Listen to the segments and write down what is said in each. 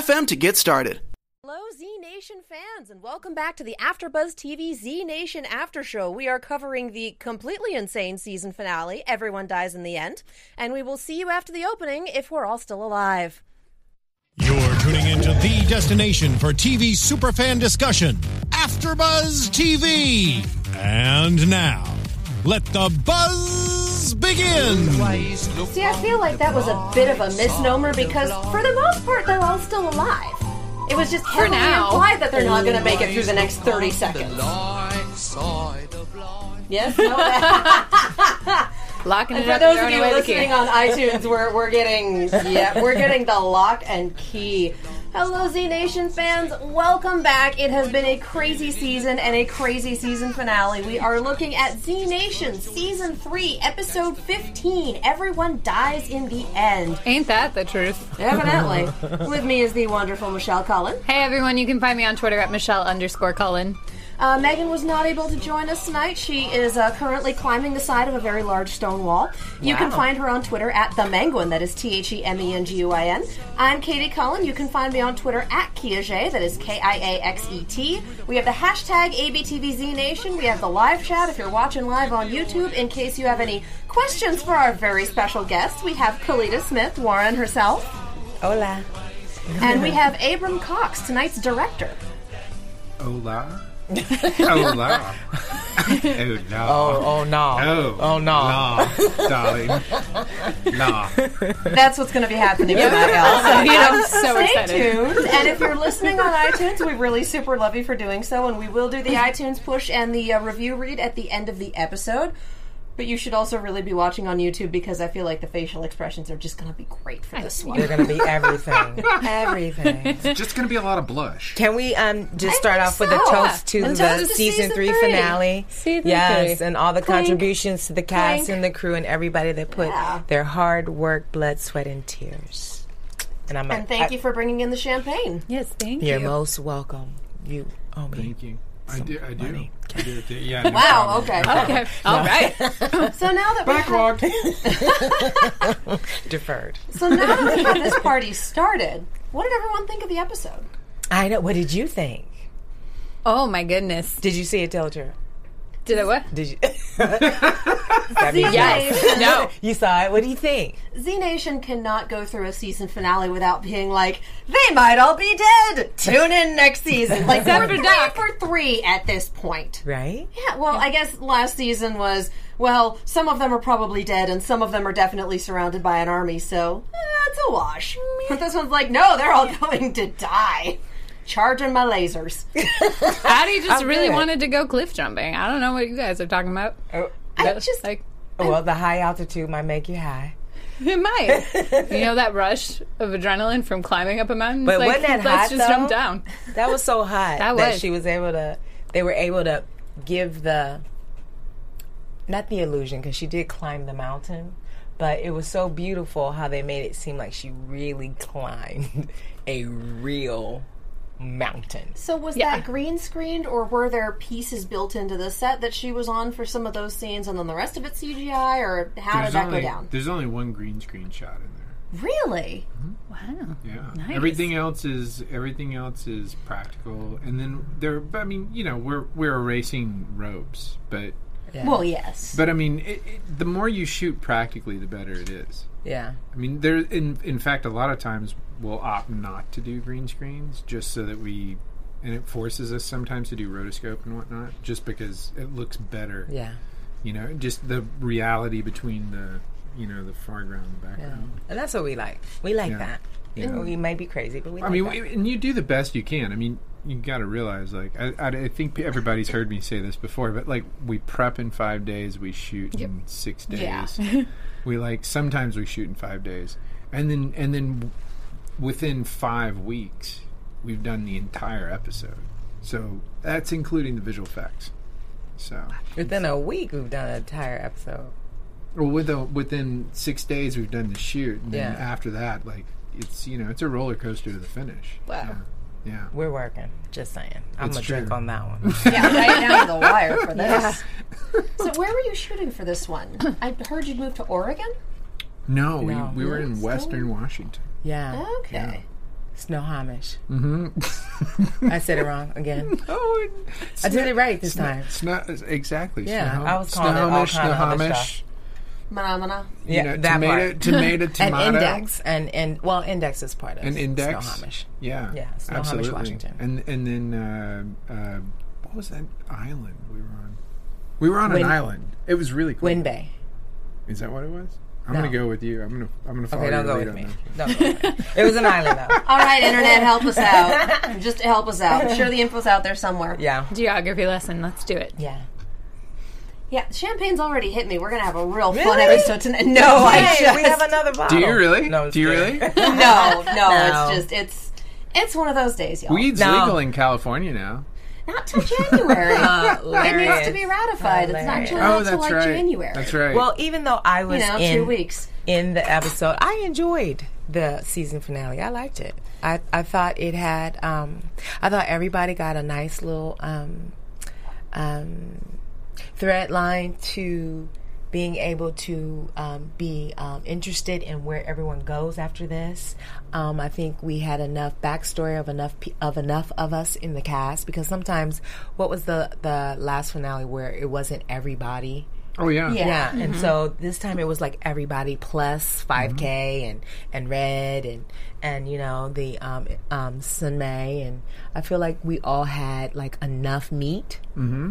to get started. Hello, Z Nation fans, and welcome back to the AfterBuzz TV Z Nation After Show. We are covering the completely insane season finale, Everyone Dies in the End, and we will see you after the opening if we're all still alive. You're tuning into the destination for TV superfan discussion, AfterBuzz TV. And now, let the buzz begin. See, I feel like that was a bit of a misnomer because, for the most part, they're all still alive. It was just heavily now. implied that they're not going to make it through the next 30 seconds. Yes? No? Locking And it for those of you away the key. listening on iTunes, we're, we're getting yeah, we're getting the lock and key. Hello, Z Nation fans. Welcome back. It has been a crazy season and a crazy season finale. We are looking at Z Nation Season 3, Episode 15. Everyone dies in the end. Ain't that the truth? Evidently. With me is the wonderful Michelle Cullen. Hey everyone, you can find me on Twitter at Michelle underscore Cullen. Uh, Megan was not able to join us tonight. She is uh, currently climbing the side of a very large stone wall. You can find her on Twitter at the Menguin. That is T H E M E N G U I N. I'm Katie Cullen. You can find me on Twitter at Kiaxet. That is K I A X E T. We have the hashtag ABTVZ Nation. We have the live chat if you're watching live on YouTube. In case you have any questions for our very special guest, we have Kellita Smith, Warren herself, Hola. and we have Abram Cox, tonight's director. Hola. Hola. oh no. Oh, no. oh no. Oh, Oh, no. no, darling. No. That's what's going to be happening tonight, y'all. So, you know, I'm so stay excited. tuned. And if you're listening on iTunes, we really super love you for doing so. And we will do the iTunes push and the uh, review read at the end of the episode. But you should also really be watching on YouTube because I feel like the facial expressions are just going to be great for this one. They're gonna be everything. everything. It's just going to be a lot of blush. Can we um just I start think off with a toast to And the toast to season, season three, three. finale? Season yes, three. and all the Clink. contributions to the cast Clink. and the crew and everybody that put Yeah. their hard work, blood, sweat, and tears. And I'm And thank you for bringing in the champagne. Yes, thank You're you. most welcome. You owe me. Thank you. I do. I do. money. I do. Yeah. no Wow, problem. okay. Okay, all right. So now that we Backlog. Deferred. so now that we have this party started, what did everyone think of the episode? I know. What did you think? Oh my goodness. Did you see it, tell the truth? Did I what? Did you? that means Yes. No. You saw it. What do you think? Z Nation cannot go through a season finale without being like, they might all be dead. Tune in next season. Like, Except we're for three Doc. for three at this point. Right? Yeah, well, I guess last season was, well, some of them are probably dead and some of them are definitely surrounded by an army, so eh, a wash. But this one's like, no, they're all going to die. Charging my lasers. Addie just I'm really good. wanted to go cliff jumping. I don't know what you guys are talking about. Oh, I That's just, like oh, well, the high altitude might make you high. it might. you know that rush of adrenaline from climbing up a mountain? But like, wasn't that let's hot, just jump down. That was so hot That that, was. she was able to. They were able to give the not the illusion because she did climb the mountain, but it was so beautiful how they made it seem like she really climbed a real mountain. so was Yeah. that green screened or were there pieces built into the set that she was on for some of those scenes and then the rest of it CGI or how did that only, go down? There's only one green screen shot in there. Really? Mm-hmm. Wow. Yeah. Nice. Everything else is everything else is practical, and then there. I mean, you know, we're we're erasing ropes, but Yeah. Well, yes. but I mean, it, it, the more you shoot practically, the better it is. yeah, I mean, there. In in fact, a lot of times we'll opt not to do green screens just so that we, and it forces us sometimes to do rotoscope and whatnot, just because it looks better. yeah, You know, just the reality between the, you know, the foreground and the yeah. background. And that's what we like. We like Yeah. that. You know, we may be crazy, but we. I like mean, that. and you do the best you can. I mean, you got to realize, like, I, I, I think everybody's heard me say this before, but like, we prep in five days, we shoot in six days. Yeah. we like sometimes we shoot in five days, and then and then within five weeks, we've done the entire episode. So that's including the visual effects. So, Within a week, we've done an entire episode. well, with the, within six days, we've done the shoot, and then Yeah. after that, like it's you know it's a roller coaster to the finish. Wow. Yeah. yeah. We're working. Just saying. I'm It's gonna drink on that one. Yeah, right down to the wire for this. So where were you shooting for this one? I heard you'd moved to Oregon. No, No. we we were in Western Washington. Yeah. Okay. Snohomish. Mm-hmm. I said it wrong again. Oh, I did it right this time. It's not exactly. Yeah, Snohom- I was calling it all Snohomish, kind of other Snohomish. Manamana. You Yeah, know, that tomato, part. tomato, And tomato, index and and well, index is part of and index. Snohomish. Yeah, Yeah, Snohomish, absolutely. Washington. And and then uh, uh, what was that island we were on? We were on Win- an island. It was really cool. Wind Bay. Is that what it was? I'm No. gonna go with you. I'm gonna I'm gonna follow you. Okay, don't your go lead with on me. that. Don't go with me. It was an island though. All right, internet, help us out. Just help us out. I'm sure the info's out there somewhere. Yeah. Geography lesson. Let's do it. Yeah. Yeah, champagne's already hit me. We're gonna have a real fun Really? episode tonight. No, I just we have another bottle. Do you really? No, Do you really? no, no, No. It's just it's it's one of those days, y'all. Weed's No. legal in California now. Not till January. it needs to be Hilarious. ratified. It's not Hilarious. till, Oh, not till that's like right. January. That's right. Well, even though I was You know, in two weeks. in the episode, I enjoyed the season finale. I liked it. I, I thought it had. Um, I thought everybody got a nice little um, um, thread line to being able to um, be um, interested in where everyone goes after this. Um, I think we had enough backstory of enough of enough of us in the cast because sometimes what was the the last finale where it wasn't everybody. Oh yeah. Yeah. Yeah, and so this time it was like everybody plus 5K and and Red and and you know the um um Sun Mei and I feel like we all had like enough meat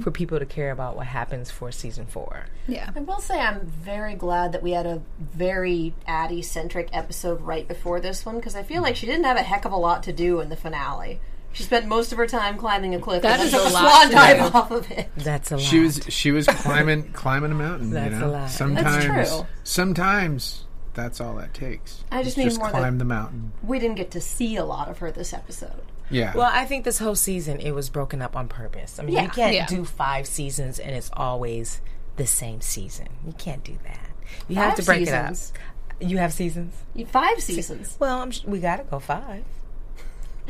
for people to care about what happens for season four. Yeah. I will say I'm very glad that we had a very Addie centric episode right before this one because I feel like she didn't have a heck of a lot to do in the finale. She spent most of her time climbing a cliff That and is then a took a lot swan dive do. off of it. That's a lot. She was she was climbing climbing a mountain. That's you a lot. Sometimes true. sometimes that's all that takes. I just Is need more climb the mountain. We didn't get to see a lot of her this episode. Yeah. Well, I think this whole season it was broken up on purpose. I mean, Yeah. you can't Yeah. do five seasons and it's always the same season. You can't do that. You have to break seasons. it up. You have seasons. You- Five seasons. Well, I'm, sh- we got to go five.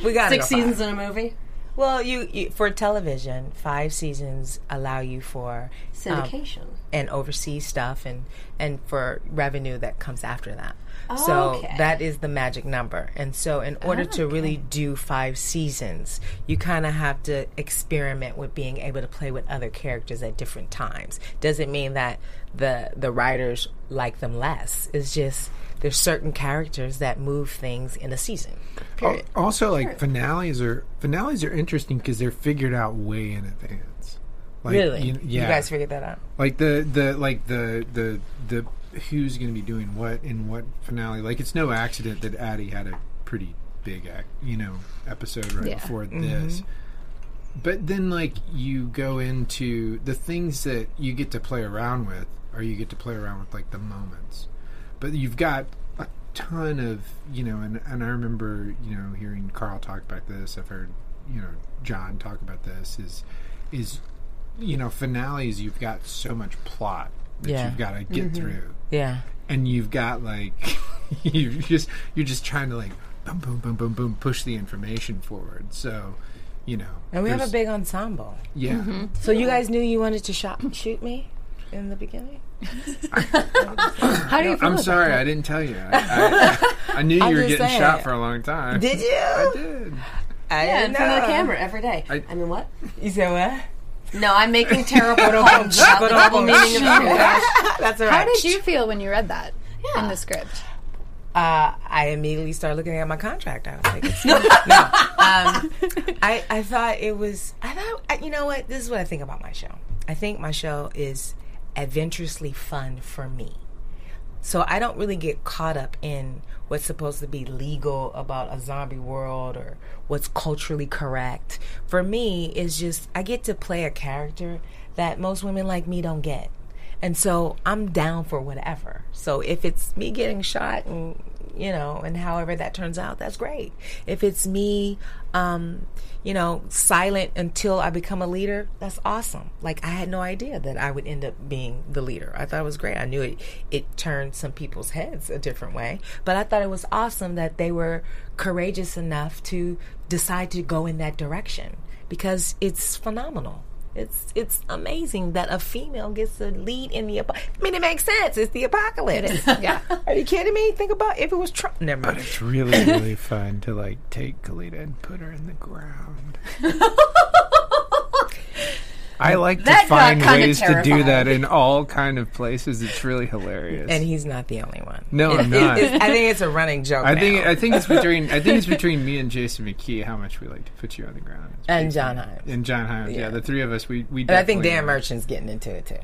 We got Six five. seasons in a movie. Well, you, you for television, five seasons allow you for um, Syndication. and overseas stuff and and for revenue that comes after that. Oh, so okay. that is the magic number. And so in order to really do 5 seasons, you kind of have to experiment with being able to play with other characters at different times. Doesn't mean that the the writers like them less. It's just there's certain characters that move things in a season. Period. Also, like finales are finales are interesting because they're figured out way in advance. Like, really? you- yeah. You guys figured that out? like the the like the the the who's going to be doing what in what finale. Like it's no accident that Addie had a pretty big act, you know episode right Yeah. before mm-hmm. this. But then like you go into the things that you get to play around with, or you get to play around with like the moments. But you've got a ton of you know, and and I remember you know hearing Carl talk about this. I've heard you know John talk about this. Is is you know finales you've got so much plot that Yeah. you've got to get mm-hmm. through Yeah. and you've got like you just you're just trying to like boom boom boom boom boom push the information forward so you know And we have a big ensemble. yeah mm-hmm. So you guys knew you wanted to shot, shoot me in the beginning? How do you feel i'm about sorry i didn't tell you i, I, I knew you I'm were getting saying. shot for a long time Did you? i did I Yeah, in front of the camera every day. I, I- mean, what? You said what? No, I'm making terrible puns about the double meaning of the word. That's all How did you feel when you read that in the script? Uh, I immediately started looking at my contract. I was like, it's no. Um, I I thought it was. I thought I- you know what? This is what I think about my show. I think my show is adventurously fun for me. So I don't really get caught up in what's supposed to be legal about a zombie world or what's culturally correct. For me, it's just I get to play a character that most women like me don't get. And so I'm down for whatever. So if it's me getting shot and you know, and however that turns out, that's great. If it's me, um, you know, silent until I become a leader, that's awesome. Like I had no idea that I would end up being the leader. I thought it was great. I knew it it turned some people's heads a different way, but I thought it was awesome that they were courageous enough to decide to go in that direction because it's phenomenal. It's it's amazing that a female gets to lead in the. apo- I mean, it makes sense. It's the apocalypse. Yeah. Are you kidding me? Think about if it was Trump. Never But it's really, really fun to like take Kellita and put her in the ground. I like to That got find kinda ways to do that in all kind of places. It's really hilarious. And he's not the only one. No, I'm It- it- not. I think it's a running joke. I think now. I think it's between I think it's between me and Jason McKee how much we like to put you on the ground. It's and John funny. Hyams. And John Hyams, yeah. Yeah. the three of us, we we. And I think Dan are. Merchant's getting into it too.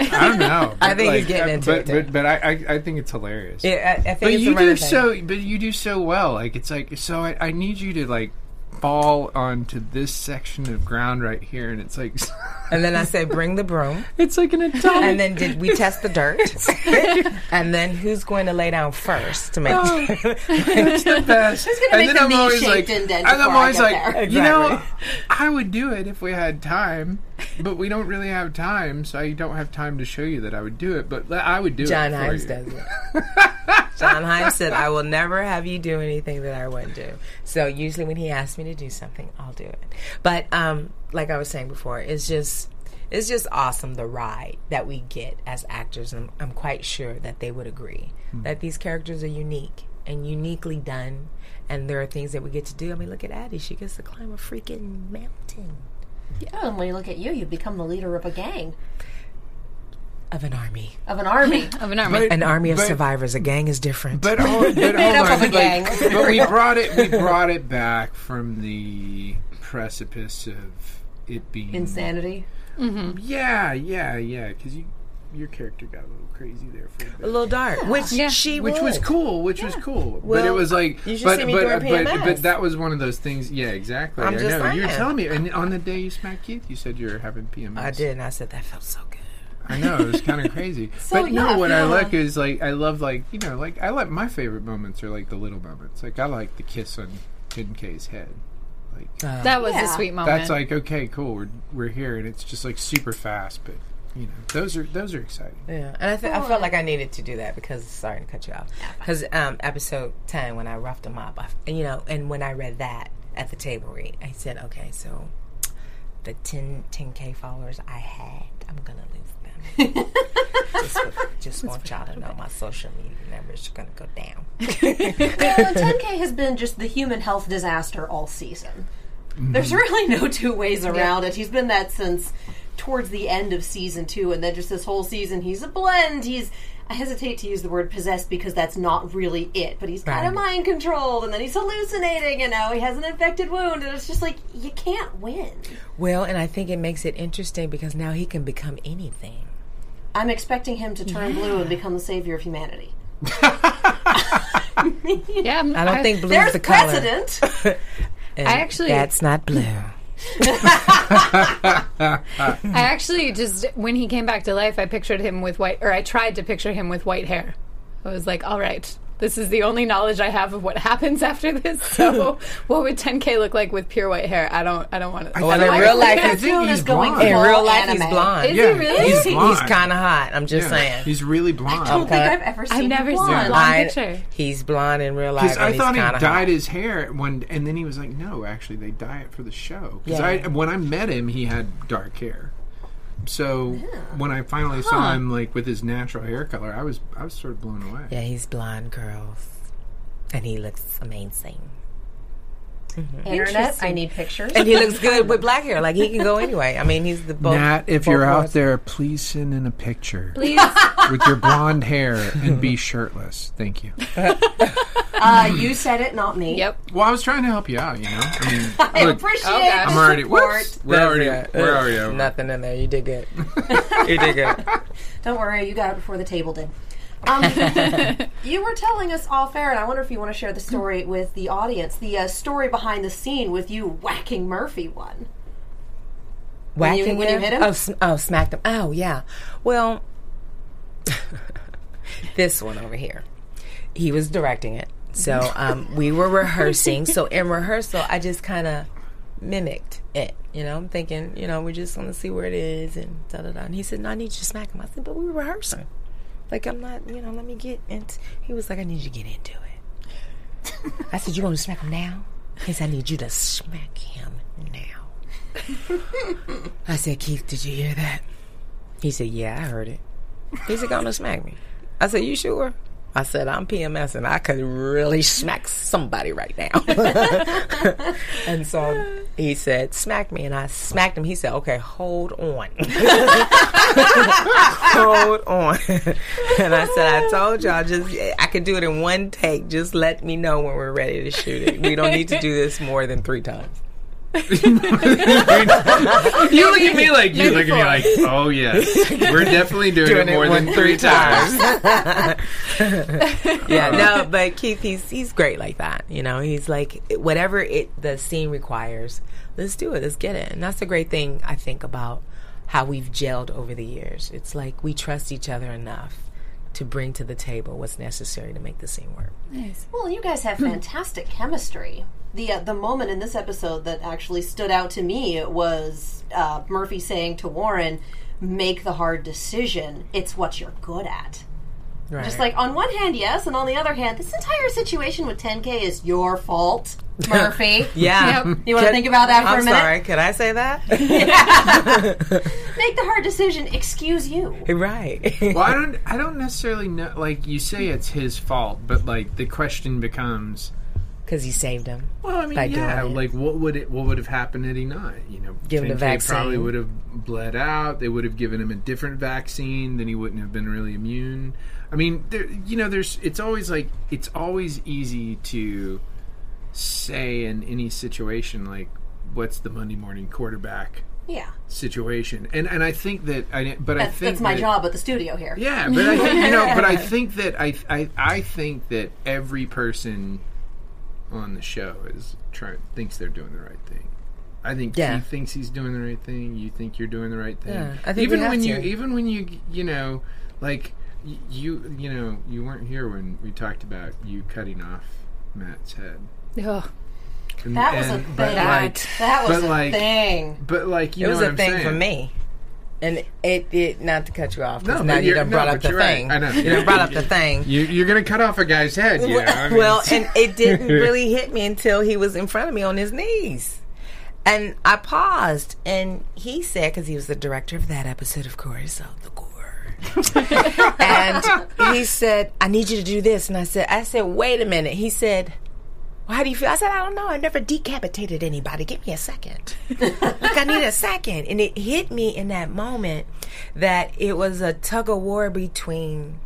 I don't know. I but, think he's getting uh, into but, it, too. But but I, I I think it's hilarious. Yeah, I, I think but it's you do thing. so. But you do so well. Like it's like so. I, I need you to like fall onto this section of ground right here, and it's like And then I said, "Bring the broom." it's like an atomic. And then did we test the dirt? and then who's going to lay down first to make? Oh, it's the best. Who's gonna and make then the I'm always knee-shaped like, indent and I'm always like, there? you know, Exactly. I would do it if we had time, but we don't really have time, so I don't have time to show you that I would do it. But I would do John it. for Hyams you. does it. John Hyams said, "I will never have you do anything that I wouldn't do." So usually, when he asks me to do something, I'll do it. But um, like I was saying before, it's just it's just awesome the ride that we get as actors, and I'm, I'm quite sure that they would agree that these characters are unique and uniquely done. And there are things that we get to do. I mean, look at Addie; she gets to climb a freaking mountain Yeah, and when you look at you, you've become the leader of a gang, of an army, of an army. Of an army. But- an army of but- survivors. A gang is different. But hold, but hold on, like, but we brought it. We brought it back from the precipice of it being Insanity. Mm-hmm. Yeah, yeah, yeah. Because you, your character got a little crazy there for a bit. a little dark, which Yeah. she which was cool, which was cool. but it was like, you should but see me but, during but PMS. but that was one of those things. Yeah, exactly. I'm I just know. You were telling me, and on the day you smacked Keith, you said you were having PMS. I did, and I said that felt so good. I know it was kind of crazy. So, but no, yeah, what I like is like I love like you know like I like my favorite moments are like the little moments. Like I like the kiss on 10K's head. Like oh. that was Yeah. a sweet moment. that's like okay, cool. We're we're here, and it's just like super fast. But you know those are those are exciting. Yeah, and I, th- I felt like I needed to do that because sorry to cut you off. Because um, episode ten, when I roughed him up, I, you know, and when I read that at the table read, I said, okay, so the 10 10k followers I had, I'm gonna lose them. just, just want y'all to know my social media numbers are gonna go down. Well, 10K has been just the human health disaster all season. There's really no two ways around it. He's been that since towards the end of season two, and then just this whole season, he's a blend. He's I hesitate to use the word possessed because that's not really it, but he's kind of mind controlled, and then he's hallucinating. You know, he has an infected wound, and it's just like you can't win. Well, and I think it makes it interesting because now he can become anything. I'm expecting him to turn blue and become the savior of humanity. yeah, I don't think blue is the color. precedent. I actually- that's not blue. I actually just when he came back to life, I pictured him with white, or I tried to picture him with white hair. I was like, all right, this is the only knowledge I have of what happens after this. So, what would 10K look like with pure white hair? I don't, I don't want to. Well, in real life, he's, he's going blonde. in real life he's blonde. Is Yeah, he really? he's He's, he's kind of hot. I'm just Yeah, saying. he's really blonde. I don't think I've ever seen I've him never seen blonde. blonde. I- picture. He's blonde in real life. Because and I he's thought he dyed hot. his hair one, and then he was like, "No, actually, they dye it for the show." Because Yeah. When I met him, he had dark hair. So when I finally saw him like with his natural hair color, I was I was sort of blown away. Yeah, he's blonde, girls, and he looks amazing. Internet, I need pictures. And he looks good with black hair. Like he can go anyway. I mean, he's the both. Nat, if both you're out there, please send in a picture Please, with your blonde hair and be shirtless. Thank you. Uh, you said it, not me. yep. Well, I was trying to help you out. You know, I mean, I look, appreciate Okay. the I'm already. support. Whoops, we're already. That's We're right. already over. Nothing in there. You did good. you did good. Don't worry, you got it before the table did. Um, you were telling us off air, and I wonder if you want to share the story with the audience. The uh, story behind the scene with you whacking Murphy one. When you- Whacking when you hit him? Oh, sm- oh, smacked him. Oh, yeah. Well, this one over here. he was directing it. So um, we were rehearsing. So in rehearsal, I just kind of mimicked it. You know, I'm thinking, you know, we're just want to see where it is and da da da. And he said, no, I need you to smack him. I said, but we were rehearsing. Like, I'm not, you know, let me get into He was like, I need you to get into it. I said, you want to smack him now? He said, I need you to smack him now. I said, Keith, did you hear that? He said, yeah, I heard it. He said, gonna smack me. I said, you sure? I said, I'm PMS and I could really smack somebody right now. and so he said, smack me. And I smacked him. He said, okay, hold on. Hold on. and I said, I told y'all, just, I could do it in one take. Just let me know when we're ready to shoot it. We don't need to do this more than three times. you look at me like you look at me like, oh yes, we're definitely doing, Doing it it more one- than three times. yeah, no, but Keith, he's he's great like that. You know, he's like whatever it the scene requires. Let's do it. Let's get it. And that's the great thing I think about how we've gelled over the years. It's like we trust each other enough to bring to the table what's necessary to make the scene work. Well, you guys have fantastic chemistry. The uh, the moment in this episode that actually stood out to me was uh, Murphy saying to Warren, "Make the hard decision. It's what you're good at." Right. Just like on one hand, yes, and on the other hand, this entire situation with 10K is your fault, Murphy. yeah. Yep. You want to think about that for I'm a minute? sorry. Could I say that? Make the hard decision. Excuse you. right. Well, I don't. I don't necessarily know. Like you say, it's his fault, but like the question becomes, Because he saved him. well, I mean, By doing yeah, it. like what would it? What would have happened had he not? You know, given him the 10K Probably would have bled out. They would have given him a different vaccine. Then he wouldn't have been really immune. I mean, there, you know, there's. It's always like it's always easy to say in any situation like, what's the Monday morning quarterback Yeah, situation? And and I think that I. But I think that's my that- job at the studio here. Yeah, but I think you know, but I think that I I I think that every person on the show is trying thinks they're doing the right thing. I think Yeah. he thinks he's doing the right thing. You think you're doing the right thing. Yeah, I think even we have when you even when you you know like y- you you know you weren't here when we talked about you cutting off Matt's head. Ugh. And, That was a thing. but like that was a like- thing. but like you it know was what a I'm thing saying. for me. And it, it, not to cut you off, because No, now you done no, brought but up the you're right. thing. I know. You done brought up the thing. You, you're gonna cut off a guy's head. You know? I mean, well, and it didn't really hit me until he was in front of me on his knees. And I paused, and he said, because he was the director of that episode, of course, of the gore. and he said, "I need you to do this." And I said, "I said, wait a minute." He said, well, "How do you feel?" I said, "I don't know. I never decapitated anybody. Give me a second. like I need a second. And it hit me in that moment that it was a tug of war between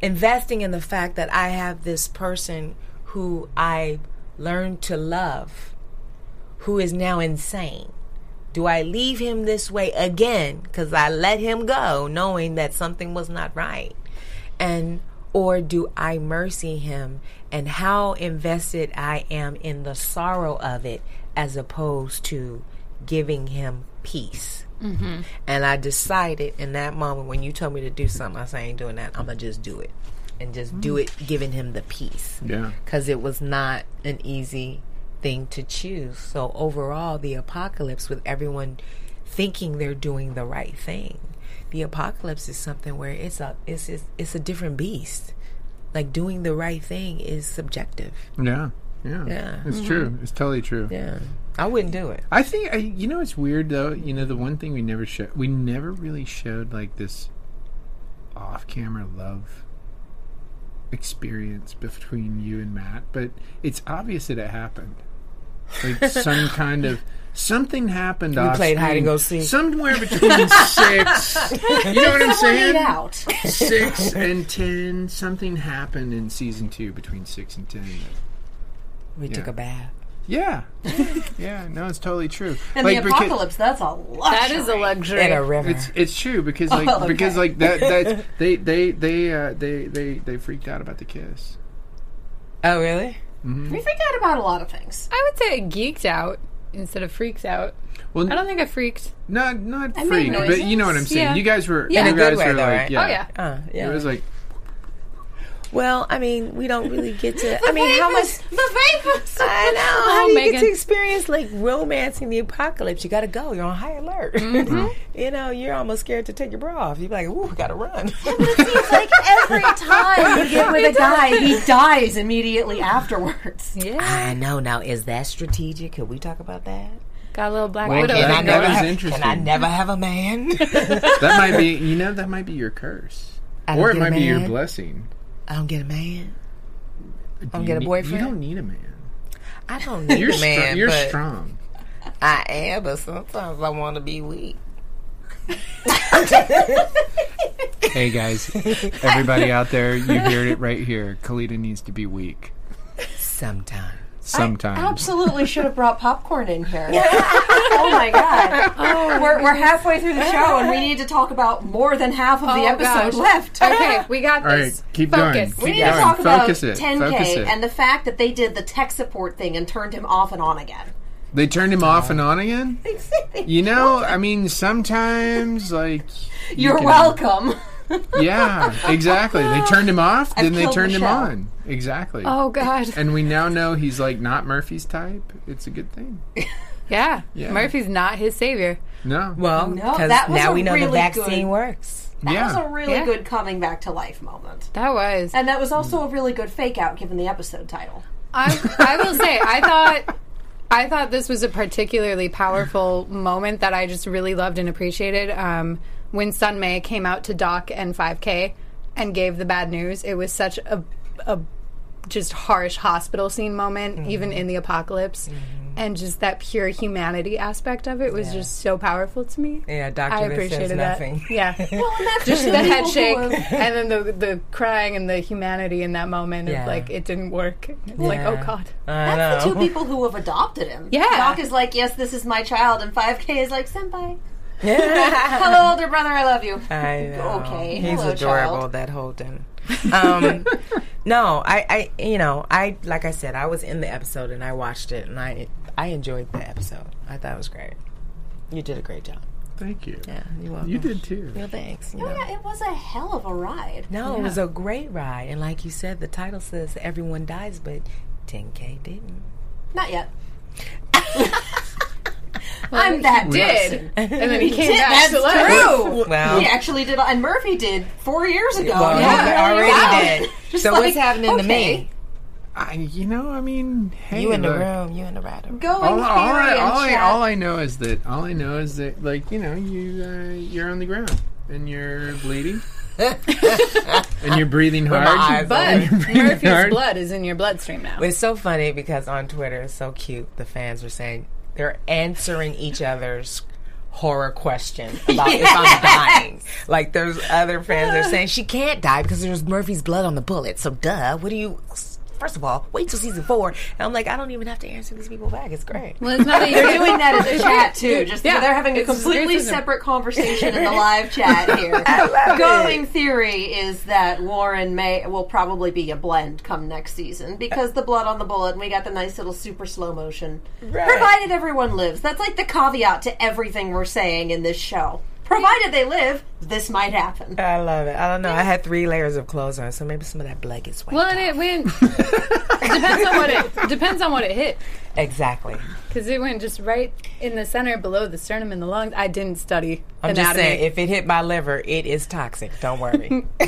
investing in the fact that I have this person who I learned to love, who is now insane. Do I leave him this way again because I let him go knowing that something was not right? And or do I mercy him and how invested I am in the sorrow of it as opposed to giving him peace? Mm-hmm. And I decided in that moment when you told me to do something, I said, I ain't doing that. I'm going to just do it. And just do it, giving him the peace. yeah. Because it was not an easy thing to choose. So, overall, the apocalypse, with everyone thinking they're doing the right thing, the apocalypse is something where it's a it's it's, it's a different beast. Like doing the right thing is subjective. Yeah. Yeah. Yeah. It's mm-hmm. true. It's totally true. Yeah, I wouldn't do it. I think I, you know it's weird though. You know the one thing we never showed, we never really showed like this off-camera love experience between you and Matt, but it's obvious that it happened. Like some kind of something happened. You played hide and go seek. somewhere between six. You know what I'm Laid saying? out. Six and ten. Something happened in season two between six and ten. We took a bath. Yeah, yeah. No, it's totally true. And Like, the apocalypse, that's a luxury. That is a luxury. In a river. It's it's true because like Oh, okay. because like that that they they they uh, they they they freaked out about the kiss. oh, really? We freak out about a lot of things. I would say geeked out instead of freaked out. Well, I don't think I freaked. not not I made but you know what I'm saying. Yeah. You guys were Yeah. you In a good guys were though, like right? yeah. Oh yeah. Uh, yeah. It was like Well, I mean, we don't really get to. I mean, how much? The vapors. I know. How oh, do you get to experience like romancing the apocalypse? You got to go. You're on high alert. Mm-hmm. you know, you're almost scared to take your bra off. You're like, ooh, we got to run. It's like every time you get with a guy, he dies immediately afterwards. Yeah. I know. Now, is that strategic? Could we talk about that? Got a little black Well, widow. that- Can I never that is have, interesting. Can I never have a man? That might be, you know, that might be your curse, I or it get a might be your blessing. I don't get a man. I don't you get a need- boyfriend? You don't need a man. I don't need You're a man. strong. You're but strong. I am, but sometimes I want to be weak. Hey guys, everybody out there, you heard it right here. Kellita needs to be weak Sometimes. sometimes. Absolutely should have brought popcorn in here. oh my god. We're, we're halfway through the show and we need to talk about more than half of the Oh, episode gosh. left. Okay, we got All this. right, keep Focus. going. We Keep need to going. talk about it. 10K Focus it. and the fact that they did the tech support thing and turned him off and on again. They turned him off and on again. You know, I mean, sometimes like you You're can- welcome. Yeah, exactly. They turned him off, I've then they killed turned him on. Exactly. Oh God. And we now know he's like not Murphy's type. It's a good thing. Yeah. Yeah. Murphy's not his savior. No. Well, No, because that now we know the vaccine good- works. That Yeah. was a really Yeah. good coming back to life moment. That was. And that was also a really good fake out given the episode title. I, I will say, I thought, I thought this was a particularly powerful moment that I just really loved and appreciated. Um, when Sun Mei came out to Doc and 5K and gave the bad news, it was such a, a just harsh hospital scene moment, even in the apocalypse. And just that pure humanity aspect of it was just so powerful to me. Yeah, doctor I appreciated says that. nothing. Yeah. Well, and just the the head shake and then the the crying and the humanity in that moment Yeah. of like it didn't work. It's like oh god. I That's the two people who have adopted him. Yeah. Doc is like, yes, this is my child, and 5K is like, senpai. Hello, older brother, I love you. I know. Okay, He's hello, adorable, child. that Holden. Um, no, I, I, you know, I, like I said, I was in the episode and I watched it and I, I enjoyed the episode. I thought it was great. You did a great job. Thank you. Yeah, you're welcome. You did too. Well, thanks. You Oh, know. yeah, it was a hell of a ride. No, it was a great ride, and like you said, the title says everyone dies, but 10K didn't. Not yet. I'm that Did and then he came Did- back That's true. Well- he actually did, and Murphy did four years ago. Well, You he already know. did. Just so like, what's happening to me? I, you know, I mean, hey, You in the look, room, you in the right room. Going All, all, I, and all, I, all I know is that all I know is that like you know you uh, you're on the ground and you're bleeding and you're breathing hard. But And you're breathing Murphy's hard. blood is in your bloodstream now. It's so funny because on Twitter, it's so cute. The fans were saying they're answering each other's horror question about if I'm dying. Like there's other fans that are saying she can't die because there's Murphy's blood on the bullet. So duh, what do you? First of all, wait till season four. And I'm like, I don't even have to answer these people back. It's great. Well, it's not that They're you're doing that in the chat too. Just Yeah. they're having a It's completely racism. separate conversation in the live chat here. love Going theory is that Warren may will probably be a blend come next season because the blood on the bullet and we got the nice little super slow motion. Right. Provided everyone lives. That's like the caveat to everything we're saying in this show. Provided they live, this might happen. I love it. I don't know. I had three layers of clothes on, so maybe some of that blood gets wiped Well, and off. it went. depends on what it depends on what it hit. Exactly. Because it went just right in the center below the sternum and the lungs. I didn't study I'm anatomy. just saying, if it hit my liver, it is toxic. Don't worry.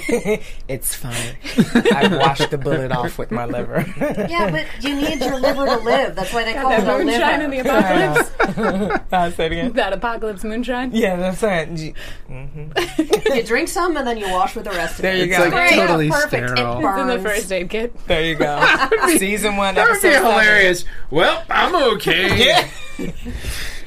it's fine. I washed the bullet off with my liver. Yeah, but you need your liver to live. That's why they call it that a moonshine in the apocalypse. I'll uh, say it again. that apocalypse moonshine. Yeah, that's right. You- mm-hmm. You drink some and then you wash with the rest of There it. you It's go. like Great, totally perfect. sterile. It It's in the first aid kit. There you go. Season one, That would episode be hilarious. Well, I'm okay. Yeah.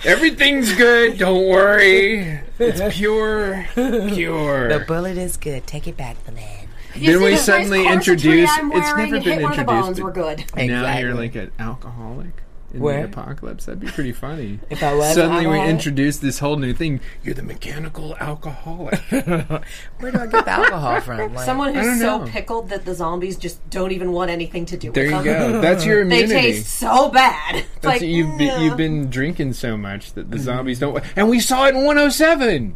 Everything's good. Don't worry. It's pure, pure. The bullet is good. Take it back, the man. You Then see we this suddenly nice corsetry introduce- I'm it's wearing? never It hit been one of the introduced, bones. but- We're good. Now Exactly. you're like an alcoholic in Where? the apocalypse. That'd be pretty funny. If I was Suddenly an we introduce this whole new thing. You're the mechanical alcoholic. Where do I get the alcohol from? Like, Someone who's so know. pickled that the zombies just don't even want anything to do with it. there with you them. go. That's your immunity. They taste so bad. It's That's like you've been, "Mm, you've been drinking so much that the zombies don't. And we saw it in 107.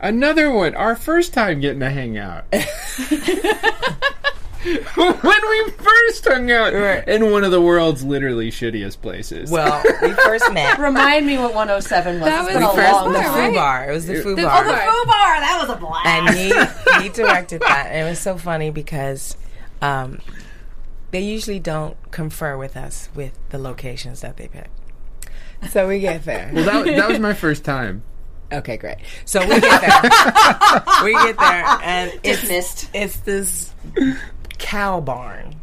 Another one. Our first time getting to hang out. when we first hung out Right. in one of the world's literally shittiest places. Well, we first met. Remind me what 107 was. That was been a the first long the bar. Foo right? Bar. It was the Foo The Bar. Foo Bar. Foo bar, that was a blast. and he he directed that, and it was so funny because um, they usually don't confer with us with the locations that they pick. So we get there. well, that, that was my first time. Okay, great. So we get there. we get there, and it's Dismissed. it's this cow barn,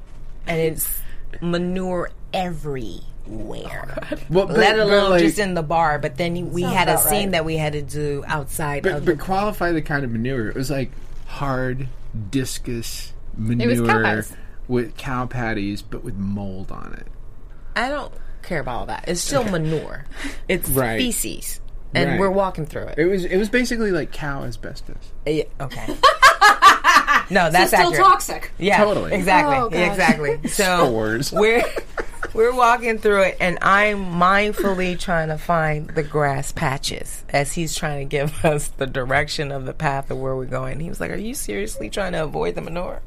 and it's manure everywhere. Well, but- Let but, alone like- just in the bar. But then we had a scene right. that we had to do outside But, of but the qualify the kind of manure. It was like hard discus was manure cow with cow patties, but with mold on it. I don't care about all that. It's still manure. It's Right. feces, and Right. we're walking through it. It was it was basically like cow asbestos. Yeah, okay. no, that's still accurate. toxic. Yeah, Totally. Exactly. Oh, exactly. So Spores. we're we're walking through it, and I'm mindfully trying to find the grass patches as he's trying to give us the direction of the path of where we're going. He was like, "Are you seriously trying to avoid the manure?"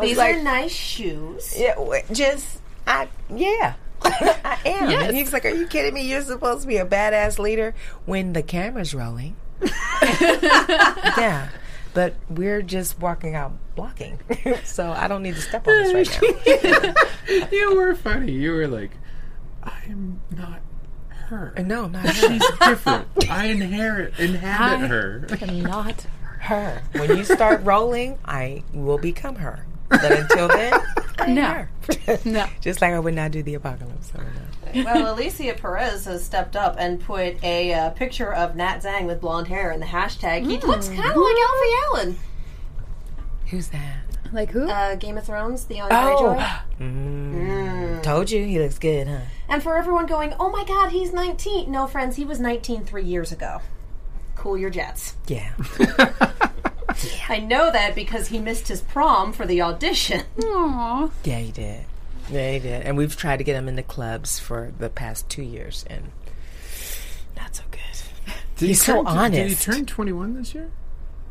These like- are nice shoes. Yeah, just I yeah. I am. Yes. And he's like, Are you kidding me? You're supposed to be a badass leader when the camera's rolling. yeah. But we're just walking out blocking. so I don't need to step on this right now. you were funny. You were like, I am not her. Uh, no, not her. She's different. I inherit inhabit her. I'm not her. When you start rolling, I will become her. But until then, I am No. no. Just like I would not do the apocalypse. I would. Well, Alicia Perez has stepped up and put a uh, picture of Nat Zang with blonde hair in the hashtag. He looks kind of like Alfie Allen. Who's that? Like who? Uh, Game of Thrones, Theon Oh. Greyjoy. Told you he looks good, huh? And for everyone going, oh my god, he's 19. No, friends, he was 19 three years ago. Cool your jets. Yeah. I know that because he missed his prom for the audition. Aw. Yeah, he did. Yeah, he did. And we've tried to get him in the clubs for the past two years, and not so good. Did He's he so turn, Did he turn 21 this year?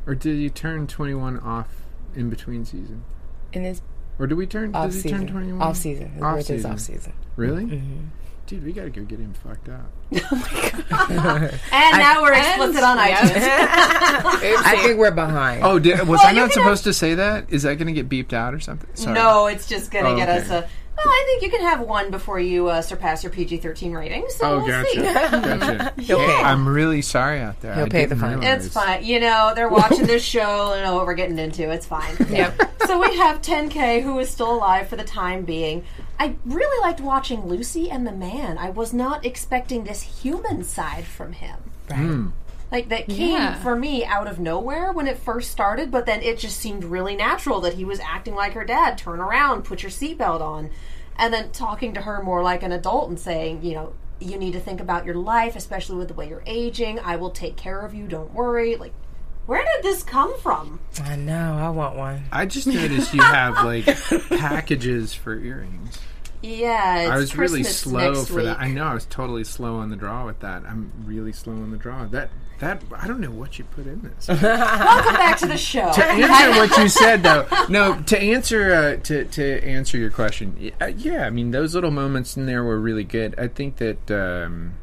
Or did he turn 21 off in between season? In his Or do we turn? off Does he turn 21? off season, his Off birthday's season. off season. Really? Mm-hmm. Dude, we gotta go get him fucked up. Oh my god. and now we're explicit on iTunes. I think we're behind. Oh, did, was Well, I you not can supposed to say that? Is that gonna get beeped out or something? Sorry. No, it's just going to Oh, get okay. us a. Well, I think you can have one before you uh, surpass your PG 13 rating. So Oh, we'll gotcha. see. gotcha. He'll pay. I'm really sorry out there. He'll I pay the fine. realize. It's fine. You know, they're watching this show and know what we're getting into. It's fine. Yep. so we have 10K who is still alive for the time being. I really liked watching Lucy and the Man. I was not expecting this human side from him. Right. Like that came Yeah. for me out of nowhere when it first started, but then it just seemed really natural that he was acting like her dad. Turn around, put your seatbelt on, and then talking to her more like an adult and saying, you know, you need to think about your life, especially with the way you're aging. I will take care of you. Don't worry. Like, where did this come from? I know. I want one. I just noticed you have like packages for earrings. Yeah, it's I was really slow next for that. I know I was totally slow on the draw with that. I'm really slow on the draw. That that I don't know what you put in this. Welcome back to the show. to answer what you said though no to answer uh, to to answer your question uh, yeah i mean those little moments in there were really good i think that um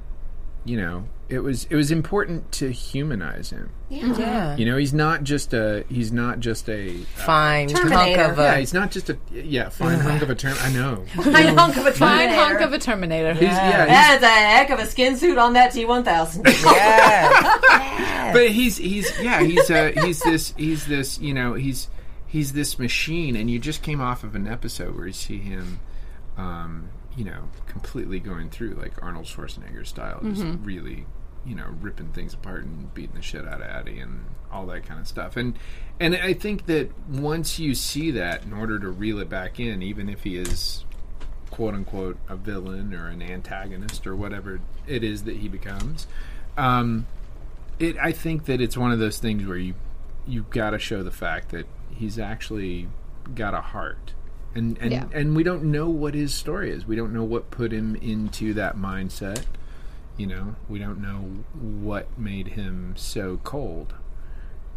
you know it was it was important to humanize him Yeah. you know he's not just a he's not just a Fine hunk Terminator. of yeah a. he's not just a yeah fine hunk of a term i know Fine hunk of a Fine Terminator. hunk of a Terminator. he's, yeah he's, That's a heck of a skin suit on that T1000. Yeah. but he's he's yeah he's uh he's this he's this you know he's he's this machine and you just came off of an episode where you see him um you know completely going through like arnold schwarzenegger style just really you know ripping things apart and beating the shit out of Addie and all that kind of stuff and and i think that once you see that in order to reel it back in even if he is quote unquote a villain or an antagonist or whatever it is that he becomes um it I think that it's one of those things where you you've got to show the fact that he's actually got a heart. And and Yeah. and we don't know what his story is. We don't know what put him into that mindset. You know, we don't know what made him so cold.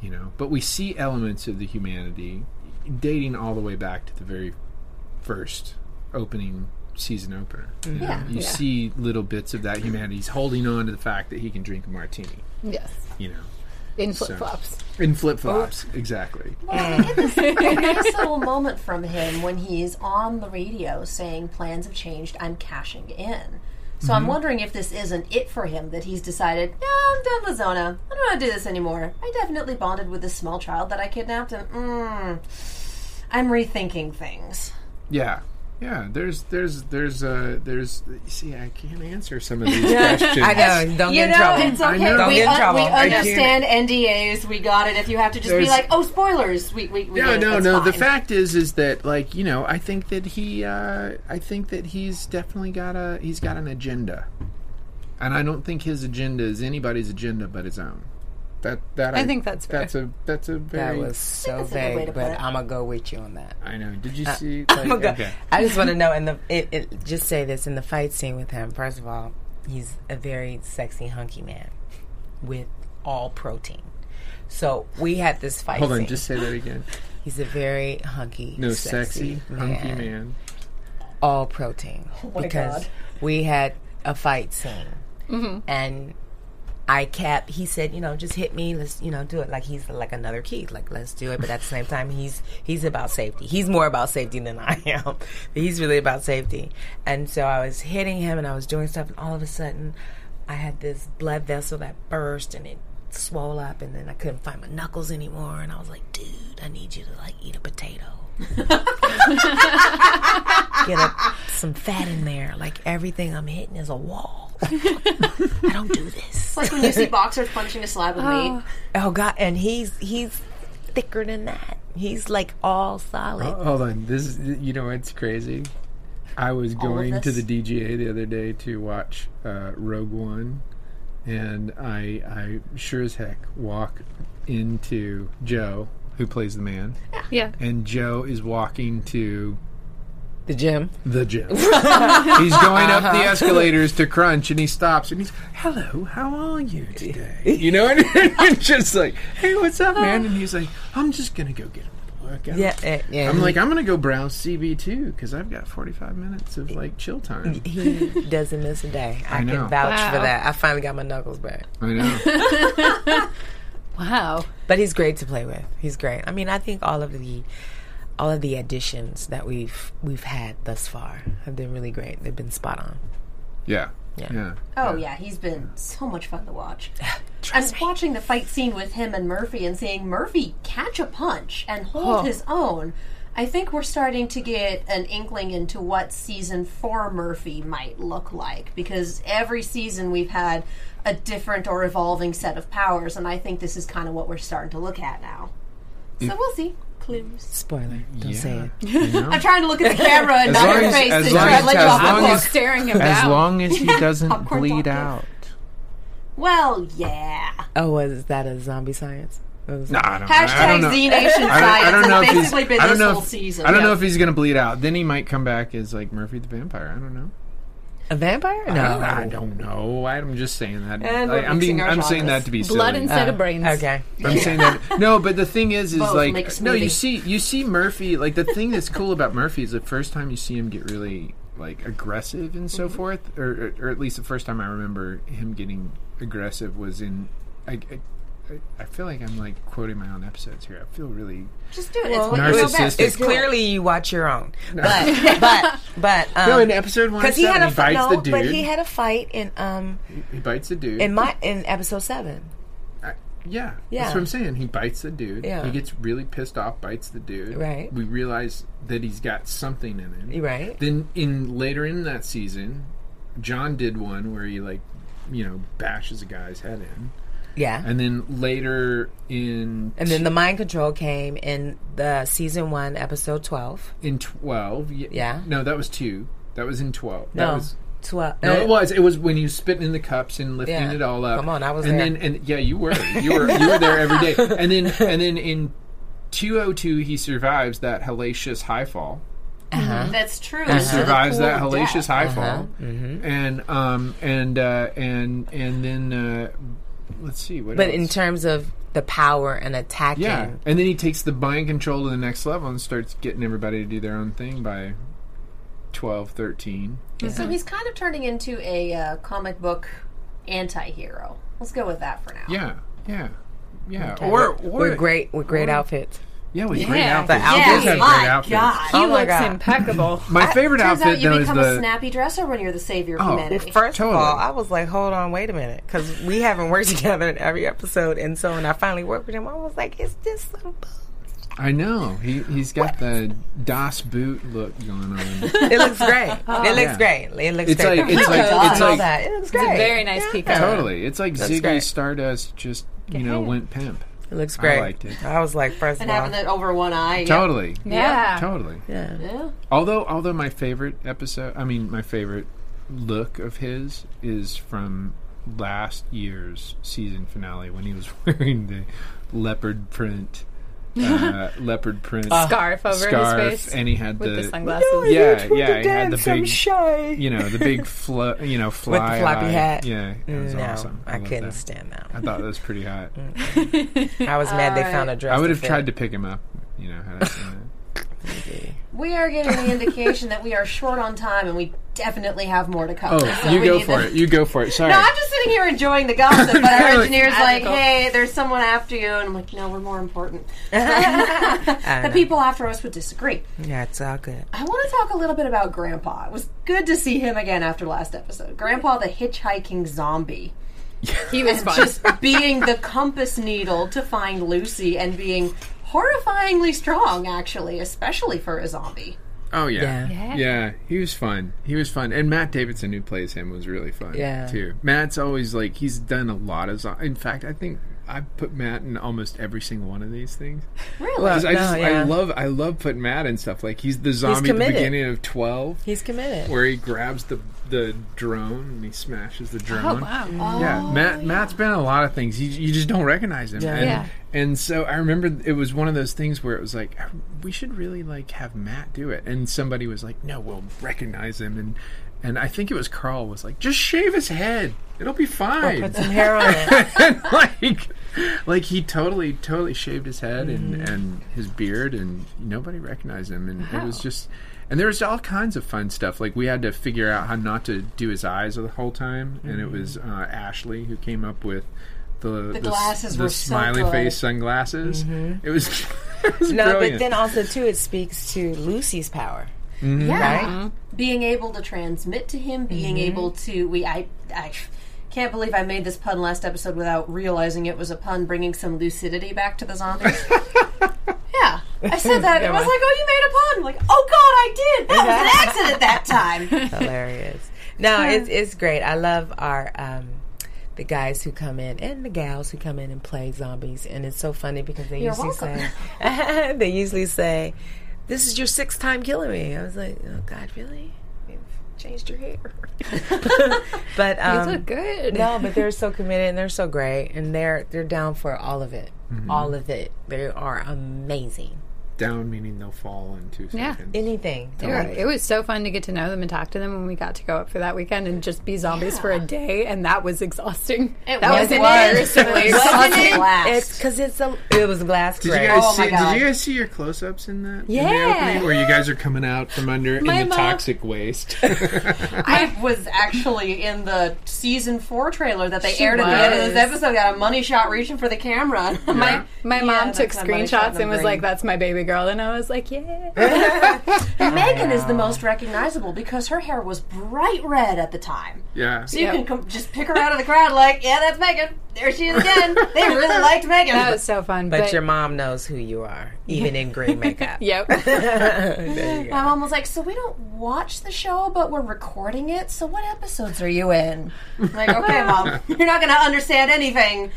You know, but we see elements of the humanity dating all the way back to the very first opening season opener. You, know, Yeah. you Yeah. see little bits of that humanity. He's holding on to the fact that he can drink a martini. Yes. You know, In flip flops. in flip flops. Oh. Exactly. Well, we get this a nice little moment from him when he's on the radio saying, "Plans have changed. I'm cashing in." So I'm wondering if this isn't it for him that he's decided, yeah, I'm done with Zona. I don't want to do this anymore. I definitely bonded with this small child that I kidnapped, and mm, I'm rethinking things. Yeah. Yeah, there's there's there's uh there's see I can't answer some of these questions. I know. Don't you get in know, trouble. it's I okay. know. Don't We, get in un- trouble. we I can't- understand NDAs. We got it. If you have to just be like, oh, spoilers, we we, we No, get it. no, That's no. The fine. fact is, is that like you know, I think that he, uh, I think that he's definitely got a, he's got an agenda, and I don't think his agenda is anybody's agenda but his own. That that I think that's fair. that's a that's a That very. was so that's a good way vague, but it. I'm gonna go with you on that. I know. Did you see? I'm like, okay. I just want to know, And the it, it, just say this in the fight scene with him. First of all, he's a very sexy, hunky man with all protein. So we had this fight. Hold on, scene. just say that again. he's a very hunky, No, sexy, sexy, hunky man. all protein my because God. we had a fight scene Mm-hmm. and I kept he said you know just hit me let's you know do it. Like he's like another Keith like let's do it. But at the same time he's he's about safety. He's more about safety than I am. He's really about safety. And so I was hitting him and I was doing stuff and all of a sudden I had this blood vessel that burst and it swole up and then I couldn't find my knuckles anymore and I was like dude I need you to like eat a potato get a, some fat in there. Like everything I'm hitting is a wall. I don't do this. It's like when you see boxers punching a slab of meat. Oh God! And he's he's thicker than that. He's like all solid. Oh, hold on. This is, you know what's crazy? I was of going to the DGA the other day to watch uh, Rogue One, and I I sure as heck walk into Joe, who plays the man, Yeah. and Joe is walking to The gym. the gym. he's going up Uh-huh. the escalators to crunch, and he stops and he's, "Hello, how are you today?" You know, and it's just like, "Hey, what's up, man?" And he's like, "I'm just gonna go get a workout." Yeah, uh, yeah. I'm like, I'm gonna go browse CB too because I've got 45 minutes of like chill time. he doesn't miss a day. I, I know. can vouch for that. I finally got my knuckles back. I know. Wow. But he's great to play with. He's great. I mean, I think all of the all of the additions that we've we've had thus far have been really great. They've been spot on. Yeah. Yeah. Yeah. Oh yeah, he's been so much fun to watch. and watching the fight scene with him and Murphy and seeing Murphy catch a punch and hold Oh. his own, I think we're starting to get an inkling into what season four Murphy might look like because every season we've had a different or evolving set of powers, and I think this is kind of what we're starting to look at now. So mm. we'll see. Clues. Spoiler. Don't yeah. say it. You know? I'm trying to look at the camera and not your face as to long try as- to let you off the hook. staring him as long as he doesn't bleed out. Well, yeah. Oh, was that a zombie science? No, I don't, Hashtag I don't. Z Nation I don't, science I don't know has basically been I don't this know whole if, season. I don't know if he's going to bleed out. Then he might come back as like Murphy the Vampire. I don't know. A vampire? No. I, I don't know. I'm just saying that. And we're Like, I'm mixing being. our I'm saying genres. that to be silly. Blood instead Uh, of brains. Okay. I'm saying that no, but the thing is, is Both like make a no. You smoothie. see, you see Murphy. Like the thing that's cool about Murphy is the first time you see him get really like aggressive and so Mm-hmm. forth, or, or or at least the first time I remember him getting aggressive was in. I, I, I feel like I'm like quoting my own episodes here. I feel really Just do it. Well, it's what best. Narcissistic. It's clearly you watch your own, but but but um, no in episode one. because he had a he bites No, the dude. but he had a fight in um he bites the dude. in my in episode seven. Yeah, Yeah. that's what I'm saying. He bites the dude. Yeah. He gets really pissed off, bites the dude. Right. We realize that he's got something in him. Right. Then in later in that season, John did one where he like, you know, bashes a guy's head in. Yeah. And then later in And then the mind control came in the season one, episode twelve. in 12, y- Yeah. No, that was 2. That was in 12. No, That was twelve. No, uh, it was. It was when you was spitting in the cups and lifting Yeah. it all up. Come on, I was and there. then and yeah, you were. You were you were there every day. And then and then in 202 he survives that hellacious high fall. That's true. He This is a survives that hellacious death. high Uh-huh. fall. Mm-hmm. And um and uh and and then uh let's see what But else? in terms of the power and attacking. Yeah, and then he takes the mind control to the next level and starts getting everybody to do their own thing by 12, 13. So he's kind of turning into a uh, comic book anti-hero. Let's go with that for now. Yeah, yeah, yeah. Or, or with great with great outfits. Yeah, with great Yeah. outfits. The He does outfits. have my great outfits. God. He Oh looks God. impeccable. My favorite Turns outfit out you though is become a the snappy dresser when you're the savior of Oh, humanity. First Totally. of all, I was like, hold on, wait a minute, because we haven't worked together in every episode, and so when I finally worked with him, I was like, is this some? bull- I know he he's got the Das Boot look going on. It looks great. Oh. It looks Yeah. great. It looks It's great. like- it's like- does it's like- that. It looks It's great. a very nice peacock. Totally, it's like That's Ziggy great. Stardust just you know went pimp. It looks great. I liked it. I was like, first and of all, having it over one eye. yeah. Totally, Yeah. totally. yeah. Yeah. Although although my favorite episode, I mean my favorite look of his is from last year's season finale when he was wearing the leopard print uh, leopard print Scarf over scarf his face and he had with the, the, sunglasses. yeah yeah he had the big shy. you know the big flo- you know fly floppy eye. hat. yeah it was no, awesome I, loved couldn't that. stand that. I thought that was pretty hot. I was mad they found a dress. I would have tried to pick him up, you know, had I seen that. We are getting the indication that we are short on time, and we definitely have more to cover. Oh, So you go for to- it. You go for it. Sorry. No, I'm just sitting here enjoying the gossip, but our engineer's like, "Hey, there's someone after you," and I'm like, "No, we're more important." the people after us would disagree. Yeah, it's all good. I want to talk a little bit about Grandpa. It was good to see him again after last episode. Grandpa, the hitchhiking zombie, He was just being the compass needle to find Lucy and being horrifyingly strong, actually, especially for a zombie. Oh yeah. Yeah. yeah, He was fun. He was fun, and Matt Davidson, who plays him, was really fun. Yeah. too. Matt's always like he's done a lot of. zo- In fact, I think I put Matt in almost every single one of these things. Really? Well, 'Cause I no, just I love I love putting Matt in stuff like he's the zombie at the beginning of Twelve, He's committed. where he grabs the the drone and he smashes the drone. oh wow. Yeah, Matt. Matt's been in a lot of things. You, you just don't recognize him. Yeah. And, Yeah. and so I remember it was one of those things where it was like we should really like have Matt do it, and somebody was like, "No, we'll recognize him." And and I think it was Karl was like, "Just shave his head. It'll be fine." Put some hair on it. and like, like he totally, totally shaved his head and Mm-hmm. and his beard, and nobody recognized him. And it was just, and there was all kinds of fun stuff. Like we had to figure out how not to do his eyes the whole time, and it was Mm-hmm. uh, Ashley who came up with. The, the, glasses the were smiley good. face sunglasses. It was, it was Mm-hmm. No, brilliant. but then also too, it speaks to Lucy's power, Yeah. right? being able to transmit to him, being Mm-hmm. able to we I I can't believe I made this pun last episode without realizing it was a pun, bringing some lucidity back to the zombies. I said that. It was like, oh, you made a pun. I'm like, oh God, I did. That was an accident that time. Hilarious. No, it's it's great. I love our um, the guys who come in and the gals who come in and play zombies, and it's so funny because they You're usually welcome. say they usually say, "This is your sixth time killing me." I was like, "Oh God, really? You've changed your hair." but um, you look good. no, but they're so committed and they're so great, and they're they're down for all of it. All of it. They are amazing. Down meaning they'll fall in two Yeah. seconds. Anything. They were- it was so fun to get to know them and talk to them when we got to go up for that weekend and just be zombies for a day, and that was exhausting. It that was. was, It was. personally It was. exhausting. a blast. It's because it's a. It was a blast. Did you guys Oh see? Did you guys see your close-ups in that? in the Yeah. opening, where you guys are coming out from under My in the mom- toxic waste. I was actually in the season four trailer that they She aired at the end of this episode. Got a money shot reaching for the camera. And I'm Yeah. like, My Yeah, mom took that's my money shot screenshots and was number. like, "That's my baby girl," and I was like, "Yeah." Megan is the most recognizable because her hair was bright red at the time. yeah. So you Yep. can com- just pick her out of the crowd, like, yeah, that's Megan. There she is again. they really liked Megan. That was so fun. But your mom knows who you are, even in green makeup. Yep. There you go. My mom was like, "So we don't watch the show, but we're recording it. So what episodes are you in?" I'm like, "Okay, mom, you're not going to understand anything,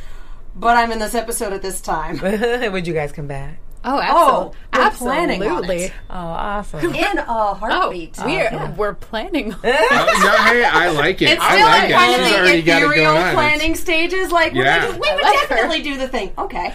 but I'm in this episode at this time." Would you guys come back? Oh, Oh, absolutely. Oh, we're planning on absolutely. it. Oh, awesome. In a Oh, heartbeat. we're we're planning. Oh, no, hey, I like it. It's I still like in it. kind She's of the ethereal going on. planning stages. Like, Yeah. we, would- we would like her. definitely do the thing. Okay.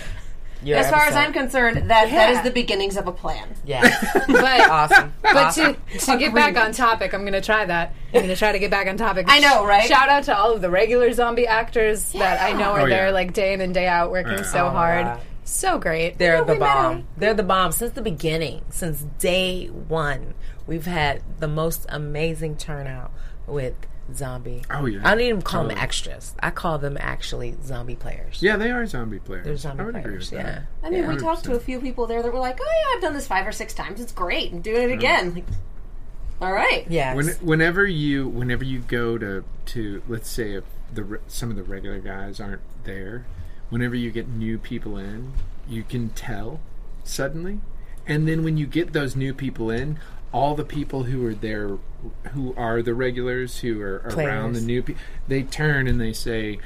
your As far as. I'm concerned, that that is the beginnings of a plan. yeah, But awesome. But awesome. to, to get back on topic, I'm going to try that. I'm going to try to get back on topic. I know, right? Shout out to all of the regular zombie actors that I know are Oh, there yeah. like day in and day out working Yeah. so Oh, hard. God. So great. They're Yeah, the bomb. They're the bomb since the beginning, since day one. We've had the most amazing turnout with zombie. Oh, yeah. I don't even call them extras. I call them actually zombie players. Yeah, they are zombie players. They're zombie I would agree players. with Yeah. I mean, we talked to a few people there that were like, "Oh yeah, I've done this five or six times. It's great. I'm doing it again." Like, all right. Yes. When, whenever you whenever you go to to let's say if the some of the regular guys aren't there, whenever you get new people in, you can tell suddenly, and then when you get those new people in, all the people who are there, who are the regulars, who are around the new people, they turn and they say.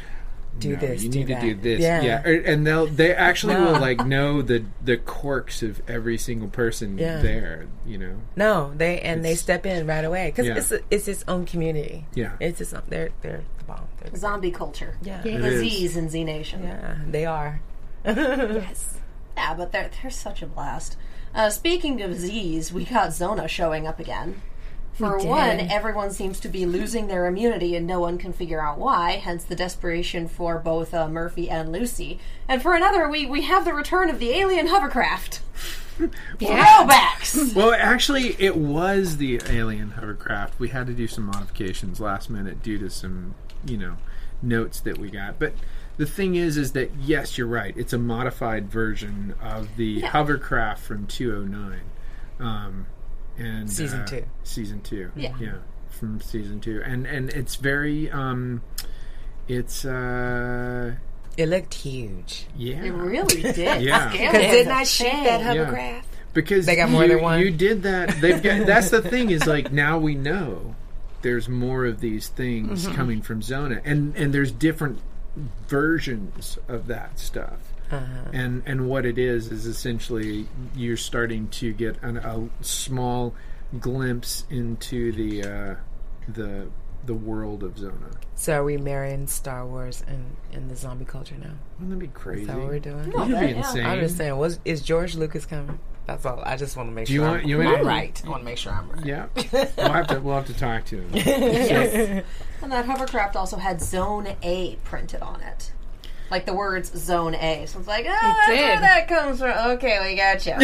Do "No, this, You do need to do this. Yeah. Yeah, Er, and they'll they actually Wow. will like know the the quirks of every single person Yeah. there. You know. no, they and they step in right away because Yeah. it's it's its own community. Yeah. it's its own, they're they're the bomb. They're the, Zombie culture. yeah, It The. Z's in Z Nation. yeah, they are. yes. Yeah, but they're they're such a blast. Uh, speaking of Z's, we got Zona showing up again. For one, everyone seems to be losing their immunity, and no one can figure out why. Hence the desperation for both uh, Murphy and Lucy. And for another, we we have the return of the alien hovercraft. Throwbacks. Well, actually, it was the alien hovercraft. We had to do some modifications last minute due to some, you know, notes that we got. But the thing is, is that yes, you're right. It's a modified version of the hovercraft from 209, um, and Season uh, two. Season two. Yeah. yeah, from season two, and and it's very, um, it's uh, It looked huge yeah, It really did. Yeah. Scale because is didn't I shoot insane. that Yeah. hovercraft? because They got more you, than one? You did that. They've got. that's the thing is like now we know there's more of these things Mm-hmm. coming from Zona, and and there's different versions of that stuff. Uh-huh. And and what it is is essentially you're starting to get an, a small glimpse into the uh, the the world of Zona. So are we marrying Star Wars and, and the zombie culture now? Wouldn't that be crazy? Is that what we're doing? No. That'd be Yeah. insane. I'm just saying, was is George Lucas coming? That's all. I just want to make Do you sure want- I'm, you want- I'm right. I want to make sure I'm right. Yeah, we'll have to we'll have to talk to him. Yes. And that hovercraft also had Zone A printed on it. Like the words Zone A. So it's like, oh, that's where that comes from. Okay, we got you.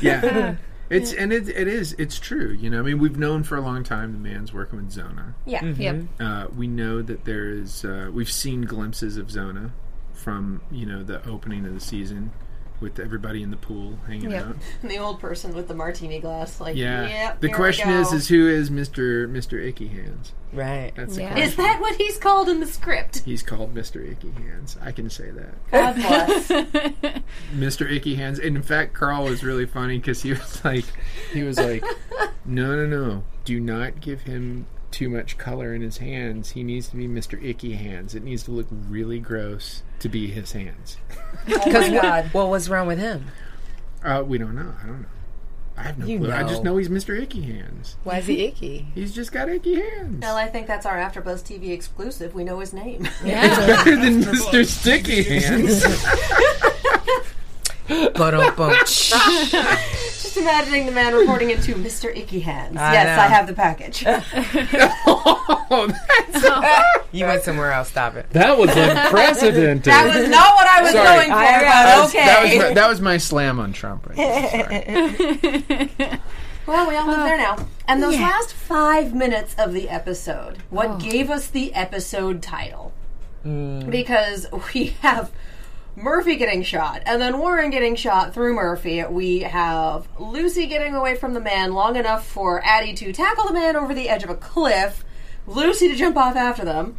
yeah it's and it, it is it's true you know i mean we've known for a long time the man's working with zona yeah. Yep. uh, we know that there is uh, we've seen glimpses of zona from you know the opening of the season with everybody in the pool hanging Yep. out And the old person with the martini glass. Like, yeah yep, the here question is go. is who is mr mr icky hands Right. that's the Yeah. question Is that what he's called in the script? he's called mr icky hands i can say that God bless. Mr. Icky Hands. And in fact, Karl was really funny because he was like, he was like, no, no, no, do not give him too much color in his hands. He needs to be Mr. Icky Hands. It needs to look really gross to be his hands. oh my God. Well, what's wrong with him? Uh, we don't know. I don't know. I have no You clue. I just know. know he's Mr. Icky Hands. Why is he icky? He's just got icky hands. Well, I think that's our AfterBuzz TV exclusive. We know his name. Yeah. Better than Mr. Sticky Hands. But boom. Just imagining the man reporting into Mr. Icky Hands. I yes, know. I have the package. oh, that's, You went somewhere else. Stop it. that was unprecedented. that was not what I was Sorry. going for, I but That was, okay. that, was my, that was my slam on Trump right there. Well, we all live there now. And those last five minutes of the episode, what oh. gave us the episode title? Mm. Because we have Murphy getting shot, and then Warren getting shot through Murphy. We have Lucy getting away from the man long enough for Addie to tackle the man over the edge of a cliff, Lucy to jump off after them,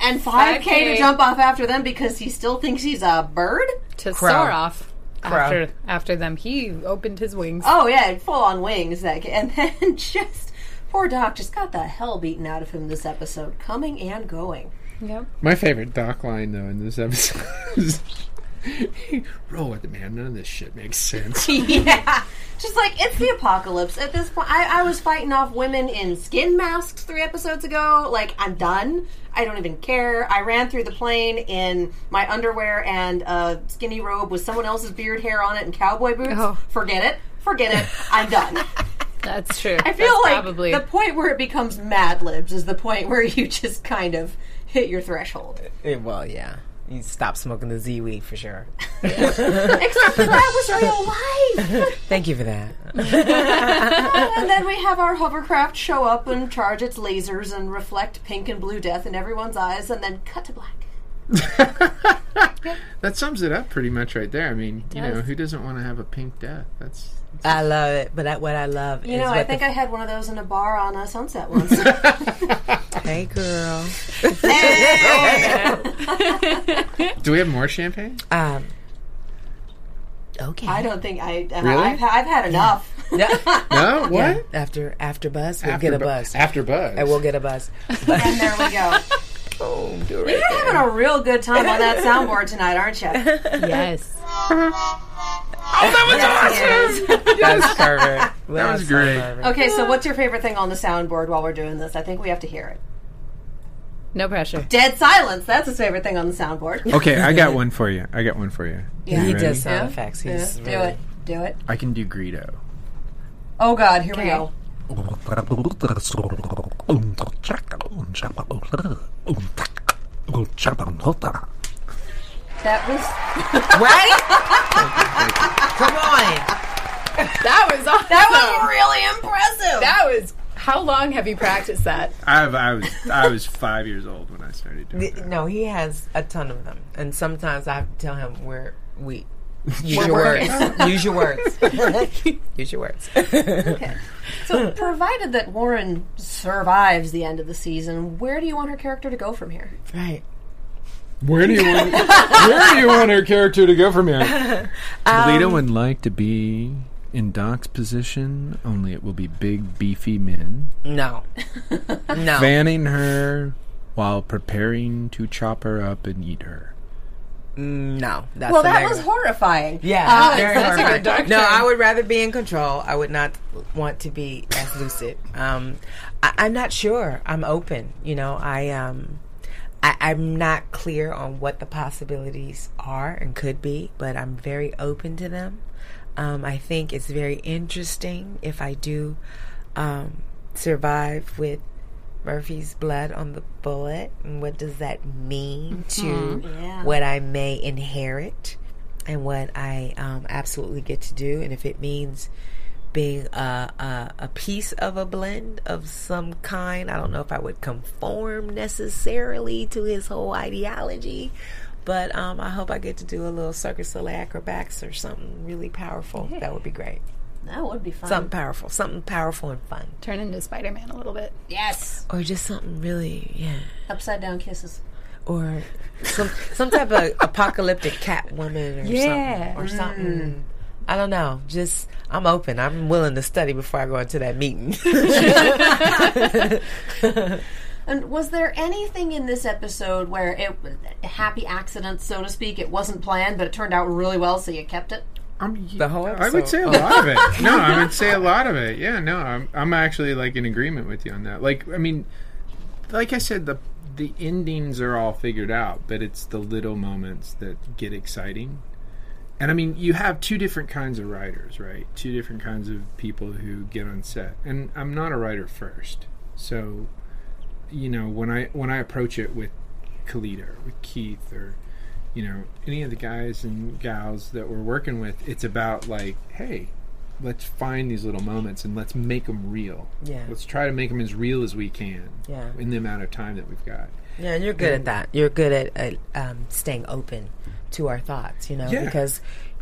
and 5K, to 5K. jump off after them because he still thinks he's a bird? to Crow. soar off Crow. after after them. He opened his wings. Oh yeah, full on wings. That and then just poor Doc just got the hell beaten out of him this episode, coming and going. Yep. My favorite Doc line, though, in this episode is Roll with it, man. None of this shit makes sense. yeah. Just like it's the apocalypse at this point. I, I was fighting off women in skin masks three episodes ago. Like I'm done. I don't even care. I ran through the plane in my underwear and a skinny robe with someone else's beard hair on it and cowboy boots. Oh. Forget it. Forget it. I'm done. That's true. I feel That's like probably the point where it becomes Mad Libs is the point where you just kind of hit your threshold. Eh, well, yeah. You stop smoking the Z weed for sure. Except that that was real life. Thank you for that. and then we have our hovercraft show up and charge its lasers and reflect pink and blue death in everyone's eyes, and then cut to black. that sums it up pretty much right there. I mean, you know, who doesn't want to have a pink death? That's I love it, but that, what I love You is know, what I think the, I had one of those in a bar on a sunset once. Hey, girl. Hey! Do we have more champagne? Um. Okay. I don't think I. Uh, Really? I've, I've had enough. Yeah. No, what? Yeah. After after bus, we'll get a bu- buzz. After bus, and we'll get a bus. and there we go. Boom, do it You're right having a real good time on that soundboard tonight, aren't you? yes. Oh that was That's perfect. That was great. Okay, so what's your favorite thing on the soundboard while we're doing this? I think we have to hear it. No pressure. Dead silence. That's his favorite thing on the soundboard. Okay, I got one for you. I got one for you. Yeah. He You ready? does sound Yeah? effects. Yeah, He's do really- it. Do it. I can do Greedo. Oh God, here we go. That was Right? Come on. That was awesome. that was really impressive. That was. How long have you practiced that? I've, I was I was five years old when I started doing Th- that. No, he has a ton of them, and sometimes I have to tell him where we use your words. use your words. use your words. Okay. So, provided that Warren survives the end of the season, where do you want her character to go from here? right. Where do you want Where do you want her character to go from here? Toledo um, would like to be in Doc's position, only it will be big, beefy men No. No. fanning her while preparing to chop her up and eat her. No. That's Well, that was horrifying. Yeah, Uh, very that's a good horrifying. dark No. I would rather be in control. I would not want to be as lucid. Um, I, I'm not sure. I'm open. You know, I um, I, I'm not clear on what the possibilities are and could be, but I'm very open to them. Um, I think it's very interesting if I do um, survive with Murphy's blood on the bullet. And what does that mean to Yeah. what I may inherit and what I um, absolutely get to do? And if it means being a, a, a piece of a blend of some kind, I don't know if I would conform necessarily to his whole ideology. But um, I hope I get to do a little circus of acrobats or something really powerful. That would be great. That would be fun. Something powerful, something powerful and fun, Turn into Spider Man a little bit. yes. or just something really, yeah, Upside down kisses. or some some type of apocalyptic cat woman or Yeah. something, or something. Mm. I don't know. Just I'm open. I'm willing to study before I go into that meeting. And was there anything in this episode where it a happy accident, so to speak? It wasn't planned, but it turned out really well, so you kept it. Um, The whole I would say a lot of it. No, I would say a lot of it. Yeah, no, I'm I'm actually like in agreement with you on that. Like, I mean, like I said, the the endings are all figured out, but it's the little moments that get exciting. And I mean, you have two different kinds of writers, right? Two different kinds of people who get on set. And I'm not a writer first, so you know when I when I approach it with Khalid or with Keith or you know any of the guys and gals that we're working with, it's about like, hey, let's find these little moments and let's make them real. Yeah. Let's try to make them as real as we can. Yeah. In the amount of time that we've got. Yeah, and you're good at that. You're good at, um, staying open to our thoughts, you know, Yeah. because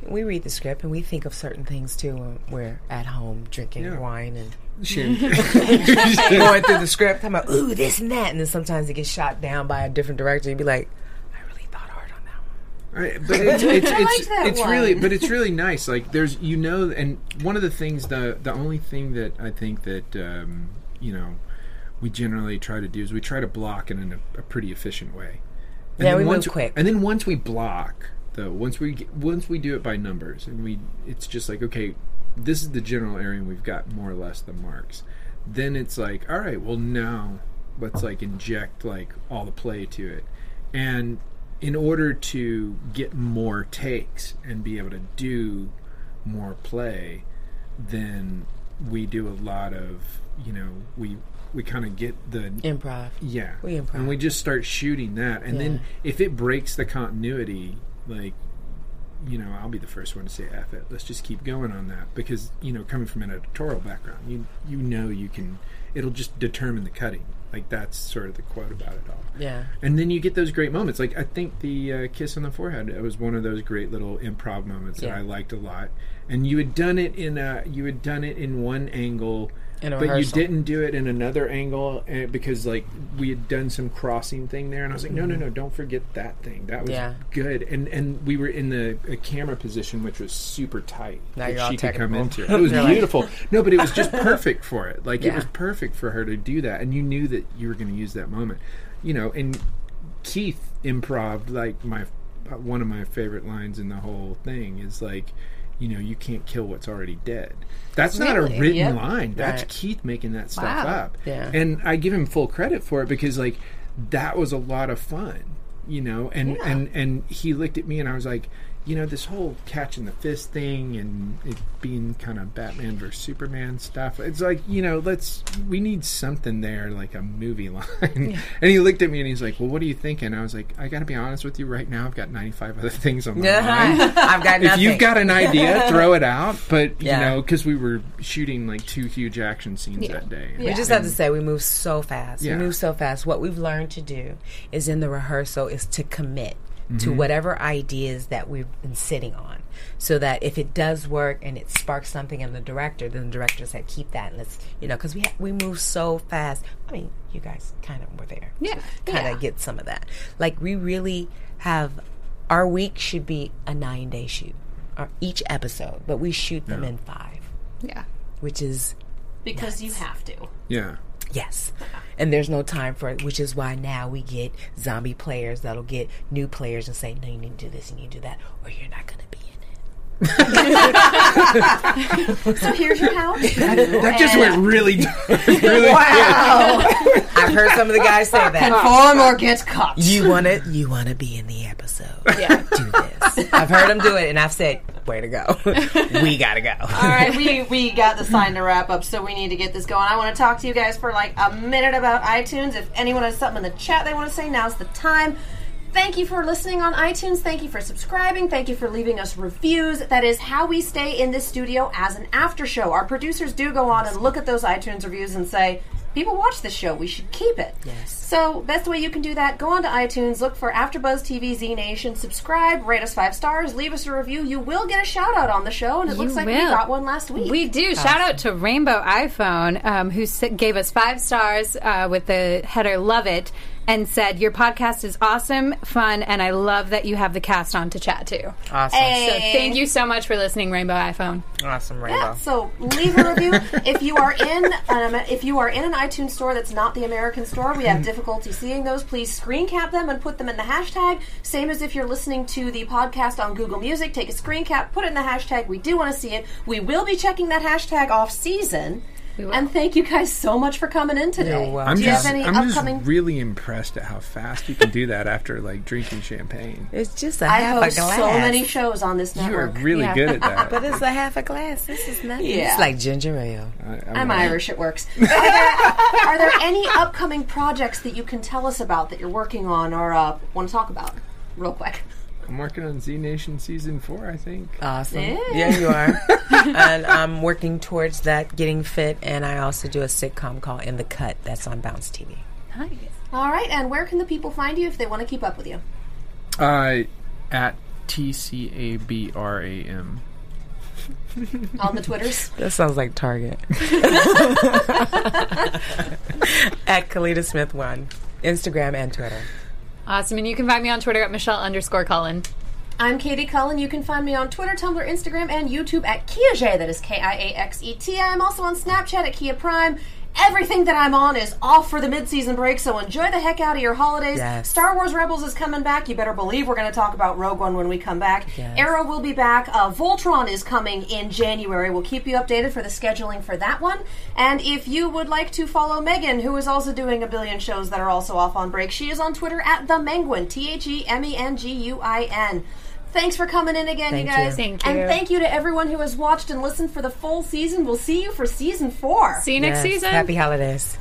we read the script and we think of certain things too when we're at home drinking Yeah. wine and Shit. going through the script, talking about, ooh, this and that. And then sometimes it gets shot down by a different director. You'd be like, I really thought hard on that one. Right, but it's it's I it's, that it's one. really but it's really nice. Like there's you know, and one of the things the the only thing that I think that um, you know we generally try to do is we try to block in a, a pretty efficient way. And Yeah, then we move once, quick. And then once we block, though. Once we get, once we do it by numbers, and we, it's just like okay, this is the general area, and we've got more or less the marks. Then it's like, all right, well now let's like inject like all the play to it, and in order to get more takes and be able to do more play, then we do a lot of you know we we kind of get the Improv. yeah We improv. and we just start shooting that and Yeah. then if it breaks the continuity like you know I'll be the first one to say F it let's just keep going on that because you know coming from an editorial background you you know you can it'll just determine the cutting like that's sort of the quote about it all Yeah. and then you get those great moments. Like I think the uh, kiss on the forehead it was one of those great little improv moments that I liked a lot. And you had done it in a you had done it in one angle, but you didn't do it in another angle uh, because like we had done some crossing thing there. And I was like, no, no, no, don't forget that thing. That was Yeah. good. And and we were in the a camera position which was super tight Now that she could come into. It was beautiful. no, but it was just perfect for it. Like it was perfect for her to do that, and you knew that you were going to use that moment. You know, and Keith improv like my one of my favorite lines in the whole thing is like, you know, you can't kill what's already dead. That's not a written Yep. line. That's Right. Keith making that stuff Wow. up. Yeah. And I give him full credit for it because like that was a lot of fun, you know. And and and he looked at me and I was like, you know, this whole catching the fist thing and it being kind of Batman versus Superman stuff. It's like, you know, let's we need something there, like a movie line. and he looked at me and he's like, Well, what are you thinking? I was like, I gotta be honest with you right now, I've got ninety five other things on my mind. I've got Nothing. If you've got an idea, throw it out. But Yeah. you know, because we were shooting like two huge action scenes that day. We just have to say we move so fast. Yeah. We move so fast. What we've learned to do is in the rehearsal is to commit Mm-hmm. to whatever ideas that we've been sitting on. So that if it does work and it sparks something in the director, then the director said, "Keep that." And let's, you know, because we ha- we move so fast. I mean, you guys kind of were there. Yeah. kind of Yeah. get some of that. Like we really have our week should be a nine day shoot, or each episode, but we shoot them in five, Yeah. which is because you have to. Yeah. Yes. And there's no time for it, which is why now we get zombie players that'll get new players and say, no, you need to do this, you need to do that, or you're not going to be in it. So here's your house. That just went really dark. really I've heard some of the guys say that. Four more gets cut. You want to you want to be in the episode. Yeah. Do this. I've heard them do it, and I've said, way to go. we got to go. All right, we we got the sign to wrap up, so we need to get this going. I want to talk to you guys for like a minute about iTunes. If anyone has something in the chat they want to say, now's the time. Thank you for listening on iTunes. Thank you for subscribing. Thank you for leaving us reviews. That is how we stay in this studio as an after show. Our producers do go on and look at those iTunes reviews and say, people watch this show. We should keep it. Yes. So, best way you can do that, go on to iTunes, look for AfterBuzz TV Z Nation, subscribe, rate us five stars, leave us a review. You will get a shout out on the show, and it looks like we got one last week. We do. Shout out to Rainbow iPhone, um, who gave us five stars uh, with the header "Love It" and said, "Your podcast is awesome, fun, and I love that you have the cast on to chat to." Awesome. So thank you so much for listening, Rainbow iPhone. Awesome, Rainbow. Yeah, so leave a review. if you are in an, if you are in an iTunes store that's not the American store, we have difficulty seeing those. Please screen cap them and put them in the hashtag. Same as if you're listening to the podcast on Google Music, take a screen cap, put it in the hashtag. We do want to see it. We will be checking that hashtag off season. Will. And thank you guys so much for coming in today. You're welcome. I'm Do you just, have any I'm upcoming? just really impressed at how fast you can do that after like drinking champagne. It's just a I half a host glass. so many shows on this network. You are really Yeah. good at that. But it's a half a glass. This is nothing. Yeah. It's like ginger ale. I, I'm like- Irish. It works. Are there, are there any upcoming projects that you can tell us about that you're working on or uh, want to talk about, real quick? I'm working on Z Nation season four. I think. Awesome. Yeah. Yeah, you are. and I'm working towards that, getting fit, and I also do a sitcom called In the Cut that's on Bounce TV. Nice. All right, and where can the people find you if they want to keep up with you? Uh, at T C A B R A M. On the Twitters? That sounds like Target. At Kellita Smith One, Instagram and Twitter. Awesome. And you can find me on Twitter at Michelle underscore Cullen. I'm Katie Cullen. You can find me on Twitter, Tumblr, Instagram, and YouTube at KiaJ. That is K I A X E T. I'm also on Snapchat at Kia Prime. Everything that I'm on is off for the mid-season break, so enjoy the heck out of your holidays. Yes. Star Wars Rebels is coming back. You better believe we're going to talk about Rogue One when we come back. Yes. Arrow will be back. Uh, Voltron is coming in January. We'll keep you updated for the scheduling for that one. And if you would like to follow Megan, who is also doing a billion shows that are also off on break, she is on Twitter at the Menguin, T H E M E N G U I N. Thanks for coming in again, Thank you guys. you. Thank And thank you to everyone who has watched and listened for the full season. We'll see you for season four. See you next Yes. season. Happy holidays.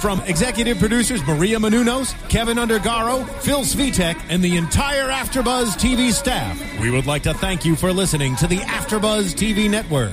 From executive producers Maria Menounos, Kevin Undergaro, Phil Svitek, and the entire AfterBuzz TV staff, we would like to thank you for listening to the AfterBuzz TV network.